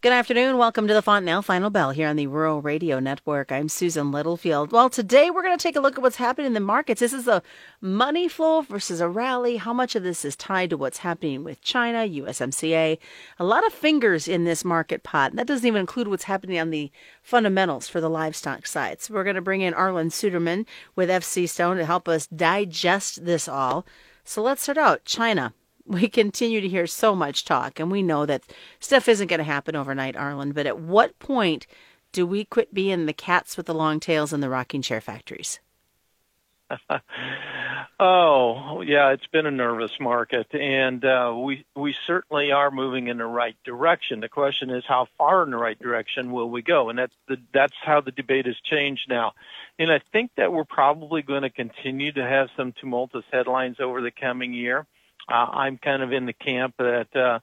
Good afternoon. Welcome to the Fontanelle Final Bell here on the Rural Radio Network. I'm Susan Littlefield. Well, today we're going to take a look at what's happening in the markets. This is a money flow versus a rally. How much of this is tied to what's happening with China, USMCA? A lot of fingers in this market pot. And that doesn't even include what's happening on the fundamentals for the livestock side. So we're going to bring in Arlan Suderman with FC Stone to help us digest this all. So let's start out. China we continue to hear so much talk, and we know that stuff isn't going to happen overnight, Arlan. But at what point do we quit being the cats with the long tails in the rocking chair factories? oh, yeah, it's been a nervous market, and uh, we we certainly are moving in the right direction. The question is, how far in the right direction will we go? And that's the that's how the debate has changed now. And I think that we're probably going to continue to have some tumultuous headlines over the coming year uh, I'm kind of in the camp that uh,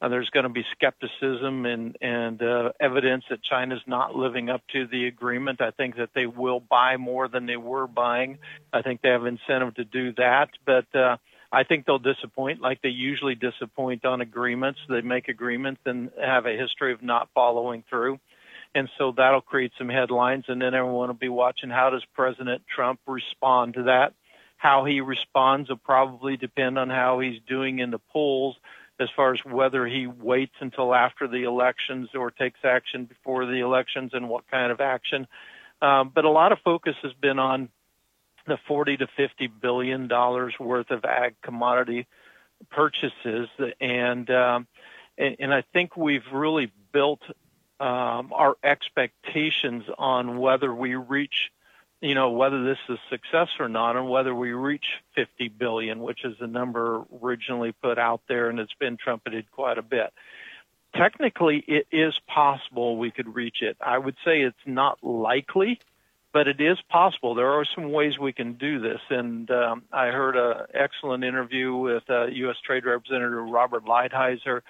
uh, there's going to be skepticism and and uh, evidence that China's not living up to the agreement. I think that they will buy more than they were buying. I think they have incentive to do that, but uh, I think they'll disappoint, like they usually disappoint on agreements. They make agreements and have a history of not following through. And so that'll create some headlines, and then everyone will be watching how does President Trump respond to that how he responds will probably depend on how he's doing in the polls as far as whether he waits until after the elections or takes action before the elections and what kind of action. Um, but a lot of focus has been on the 40 to 50 billion dollars worth of ag commodity purchases, and um, and, and I think we've really built um, our expectations on whether we reach you know whether this is a success or not and whether we reach 50 billion which is the number originally put out there and it's been trumpeted quite a bit. Technically it is possible we could reach it. I would say it's not likely but it is possible. There are some ways we can do this and um, i heard an excellent interview with uh, u.s trade representative robert lighthizer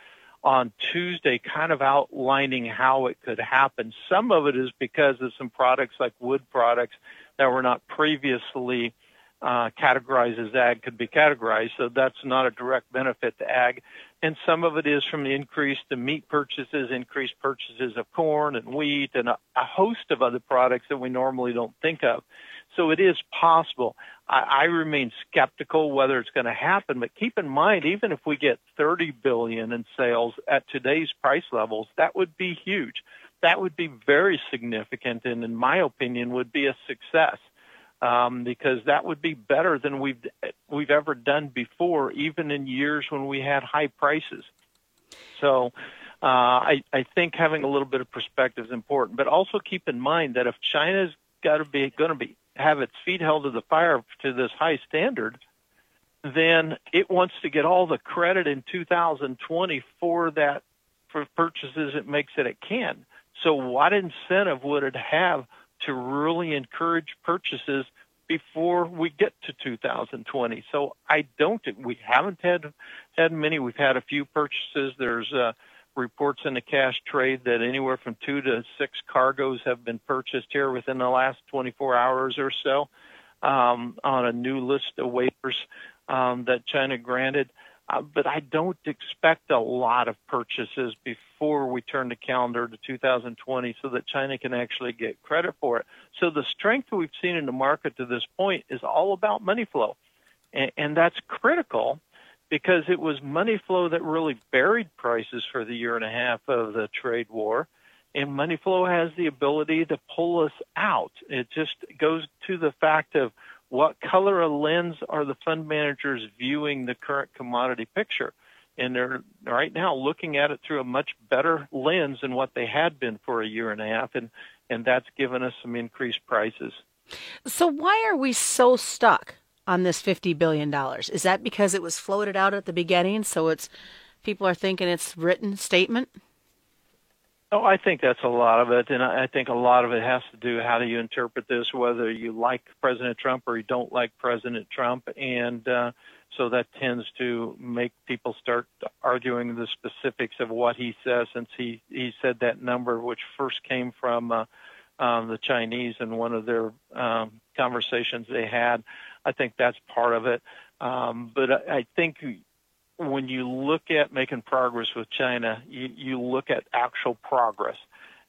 on Tuesday, kind of outlining how it could happen. Some of it is because of some products like wood products that were not previously uh, categorized as ag could be categorized. So that's not a direct benefit to ag. And some of it is from the increase in meat purchases, increased purchases of corn and wheat, and a, a host of other products that we normally don't think of. So it is possible. I, I remain skeptical whether it's going to happen, but keep in mind, even if we get 30 billion in sales at today's price levels, that would be huge. That would be very significant, and in my opinion, would be a success um, because that would be better than we've we've ever done before, even in years when we had high prices. So. Uh, I, I think having a little bit of perspective is important, but also keep in mind that if China's got to be going to be have its feet held to the fire to this high standard, then it wants to get all the credit in 2020 for that for purchases it makes that it can. So what incentive would it have to really encourage purchases before we get to 2020? So I don't. We haven't had had many. We've had a few purchases. There's uh, reports in the cash trade that anywhere from two to six cargoes have been purchased here within the last 24 hours or so um, on a new list of waivers um, that China granted. Uh, but I don't expect a lot of purchases before we turn the calendar to 2020 so that China can actually get credit for it. So the strength we've seen in the market to this point is all about money flow. And, and that's critical because it was money flow that really buried prices for the year and a half of the trade war. And money flow has the ability to pull us out. It just goes to the fact of what color of lens are the fund managers viewing the current commodity picture. And they're right now looking at it through a much better lens than what they had been for a year and a half. And, and that's given us some increased prices. So, why are we so stuck on this $50 billion? Is that because it was floated out at the beginning, so it's people are thinking it's written statement? Oh, I think that's a lot of it, and I think a lot of it has to do how do you interpret this, whether you like President Trump or you don't like President Trump, and uh, so that tends to make people start arguing the specifics of what he says, since he he said that number, which first came from uh, um, the Chinese in one of their um, conversations they had. I think that's part of it. Um, but I, I think when you look at making progress with China, you, you look at actual progress,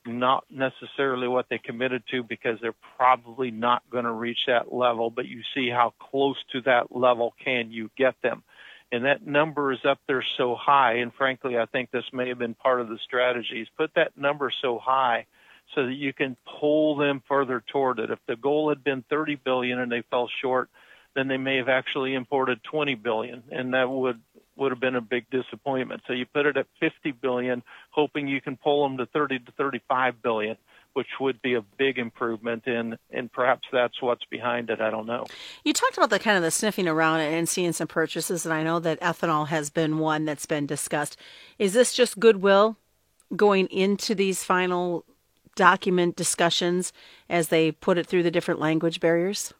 not necessarily what they committed to because they're probably not going to reach that level, but you see how close to that level can you get them. And that number is up there so high, and frankly, I think this may have been part of the strategies. Put that number so high so that you can pull them further toward it. If the goal had been 30 billion and they fell short, then they may have actually imported 20 billion, and that would would have been a big disappointment. So you put it at 50 billion, hoping you can pull them to 30 to 35 billion, which would be a big improvement. And and perhaps that's what's behind it. I don't know. You talked about the kind of the sniffing around and seeing some purchases, and I know that ethanol has been one that's been discussed. Is this just goodwill going into these final document discussions as they put it through the different language barriers?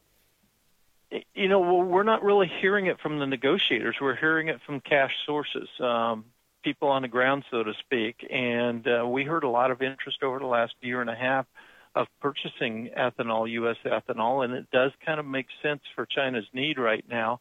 You know, we're not really hearing it from the negotiators. We're hearing it from cash sources, um, people on the ground, so to speak. And uh, we heard a lot of interest over the last year and a half of purchasing ethanol, U.S. ethanol, and it does kind of make sense for China's need right now.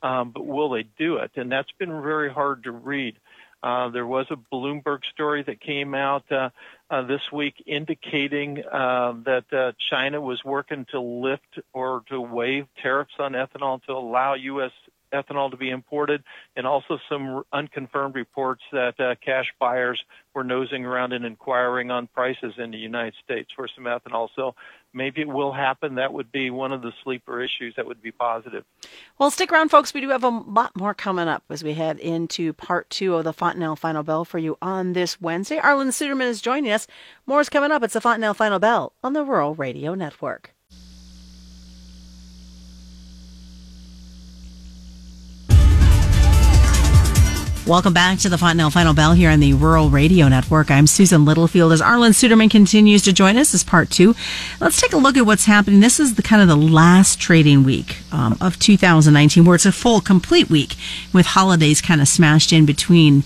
Um, but will they do it? And that's been very hard to read. Uh, there was a Bloomberg story that came out uh, uh, this week indicating uh, that uh, China was working to lift or to waive tariffs on ethanol to allow U.S. ethanol to be imported, and also some unconfirmed reports that uh, cash buyers were nosing around and inquiring on prices in the United States for some ethanol. So maybe it will happen. That would be one of the sleeper issues that would be positive. Well, stick around, folks. We do have a lot more coming up as we head into part two of the Fontanelle Final Bell for you on this Wednesday. Arlan Suderman is joining us. More is coming up. It's the Fontanelle Final Bell on the Rural Radio Network. Welcome back to the Fontanelle Final Bell here on the Rural Radio Network. I'm Susan Littlefield as Arlan Suderman continues to join us as part two. Let's take a look at what's happening. This is the kind of the last trading week um, of 2019, where it's a full, complete week with holidays kind of smashed in between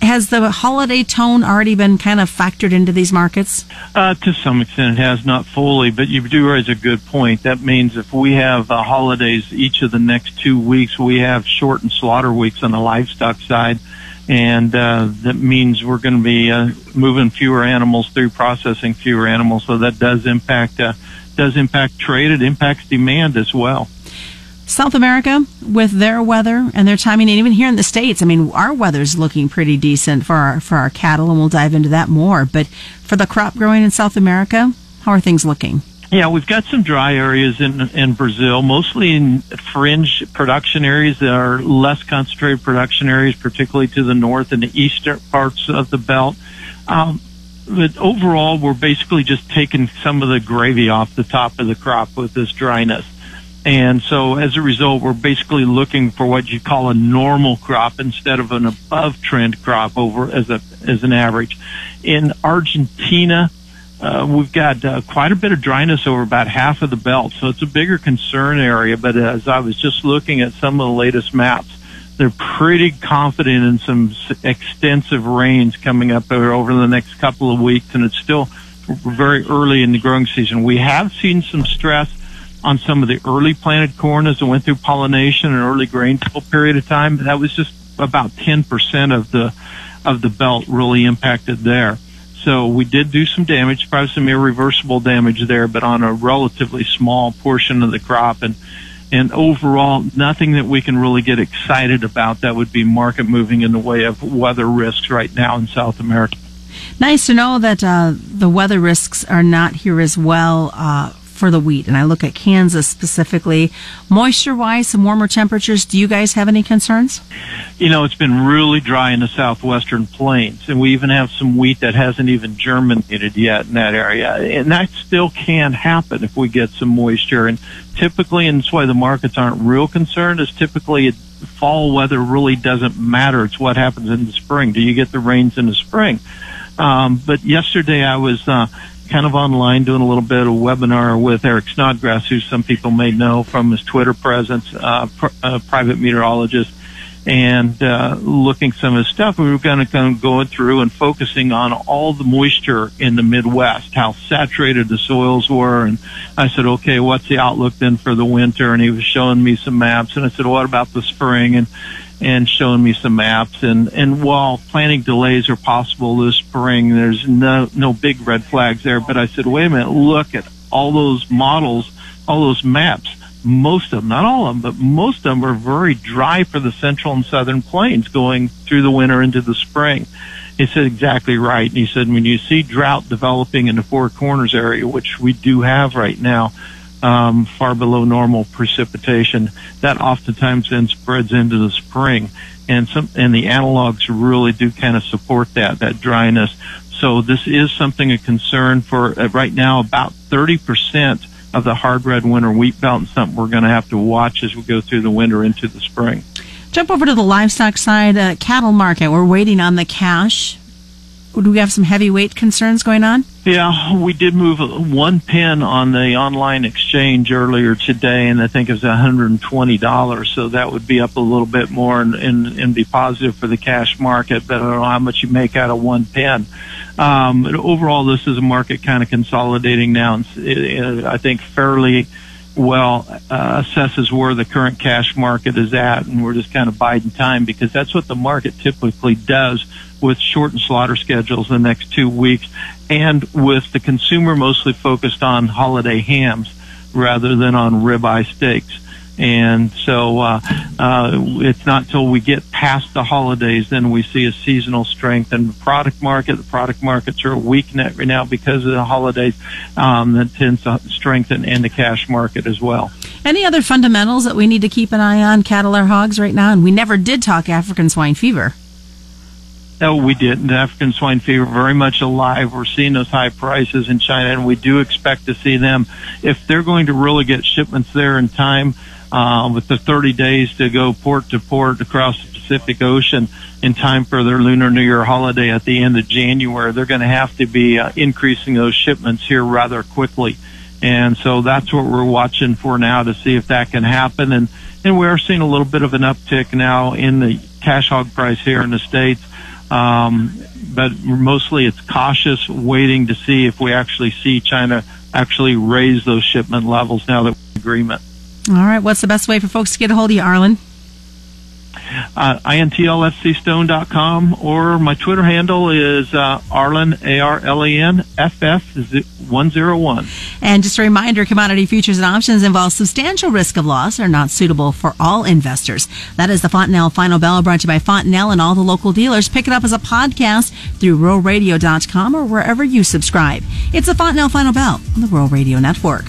has the holiday tone already been kind of factored into these markets? Uh, to some extent, it has not fully, but you do raise a good point. That means if we have uh, holidays each of the next two weeks, we have shortened slaughter weeks on the livestock side, and uh, that means we're going to be uh, moving fewer animals through processing fewer animals. So that does impact uh, does impact trade. It impacts demand as well. South America with their weather and their timing, and even here in the states, I mean, our weather's looking pretty decent for our for our cattle, and we'll dive into that more. But for the crop growing in South America, how are things looking? Yeah, we've got some dry areas in in Brazil, mostly in fringe production areas that are less concentrated production areas, particularly to the north and the eastern parts of the belt. Um, but overall, we're basically just taking some of the gravy off the top of the crop with this dryness. And so as a result, we're basically looking for what you call a normal crop instead of an above trend crop over as a, as an average. In Argentina, uh, we've got uh, quite a bit of dryness over about half of the belt, so it's a bigger concern area. But as I was just looking at some of the latest maps, they're pretty confident in some extensive rains coming up over the next couple of weeks, and it's still very early in the growing season. We have seen some stress on some of the early planted corn as it went through pollination and early grain period of time. That was just about 10% of the of the belt really impacted there. So we did do some damage, probably some irreversible damage there, but on a relatively small portion of the crop and and overall nothing that we can really get excited about that would be market moving in the way of weather risks right now in South America. Nice to know that uh, the weather risks are not here as well. Uh, for the wheat. And I look at Kansas specifically. Moisture wise, some warmer temperatures. Do you guys have any concerns? You know, it's been really dry in the southwestern plains, and we even have some wheat that hasn't even germinated yet in that area. And that still can happen if we get some moisture. And typically, and that's why the markets aren't real concerned, is typically fall weather really doesn't matter. It's what happens in the spring. Do you get the rains in the spring? Um, but yesterday I was uh, kind of online doing a little bit of webinar with Eric Snodgrass, who some people may know from his Twitter presence, uh, pr- uh, private meteorologist, and uh, looking some of his stuff. We were kind of, kind of going through and focusing on all the moisture in the Midwest, how saturated the soils were. And I said, okay, what's the outlook then for the winter? And he was showing me some maps, and I said, what about the spring? And and showing me some maps. And, and while planting delays are possible this spring, there's no, no big red flags there. But I said, wait a minute, look at all those models, all those maps. Most of them, not all of them, but most of them are very dry for the central and southern plains going through the winter into the spring. He said exactly right. And he said, when you see drought developing in the Four Corners area, which we do have right now, um, far below normal precipitation, that oftentimes then spreads into the spring. And some, and the analogs really do kind of support that, that dryness. So this is something a concern for uh, right now about 30% of the hard red winter wheat belt and something we're going to have to watch as we go through the winter into the spring. Jump over to the livestock side, uh, cattle market. We're waiting on the cash do we have some heavyweight concerns going on? Yeah, we did move one pin on the online exchange earlier today, and I think it was $120. So that would be up a little bit more and, and, and be positive for the cash market. But I don't know how much you make out of one pin. Um, overall, this is a market kind of consolidating now. And it, it, I think fairly well uh, assesses where the current cash market is at, and we're just kind of biding time because that's what the market typically does with shortened slaughter schedules the next two weeks, and with the consumer mostly focused on holiday hams rather than on ribeye steaks. And so uh, uh, it's not until we get past the holidays then we see a seasonal strength in the product market. The product markets are weak net right now because of the holidays. Um, that tends to strengthen in the cash market as well. Any other fundamentals that we need to keep an eye on, cattle or hogs, right now? And we never did talk African swine fever. No, we didn't. African swine fever very much alive. We're seeing those high prices in China, and we do expect to see them. If they're going to really get shipments there in time, uh, with the 30 days to go port to port across the Pacific Ocean in time for their Lunar New Year holiday at the end of January, they're going to have to be uh, increasing those shipments here rather quickly. And so that's what we're watching for now to see if that can happen. And, and we are seeing a little bit of an uptick now in the cash hog price here in the States. Um, but mostly it's cautious, waiting to see if we actually see China actually raise those shipment levels now that agreement. All right. What's the best way for folks to get a hold of you, Arlan? Uh, intlfcstone.com or my Twitter handle is uh, Arlen, A-R-L-E-N, FF101. And just a reminder, commodity futures and options involve substantial risk of loss are not suitable for all investors. That is the Fontanelle Final Bell brought to you by Fontanelle and all the local dealers. Pick it up as a podcast through ruralradio.com or wherever you subscribe. It's the Fontanelle Final Bell on the Rural Radio Network.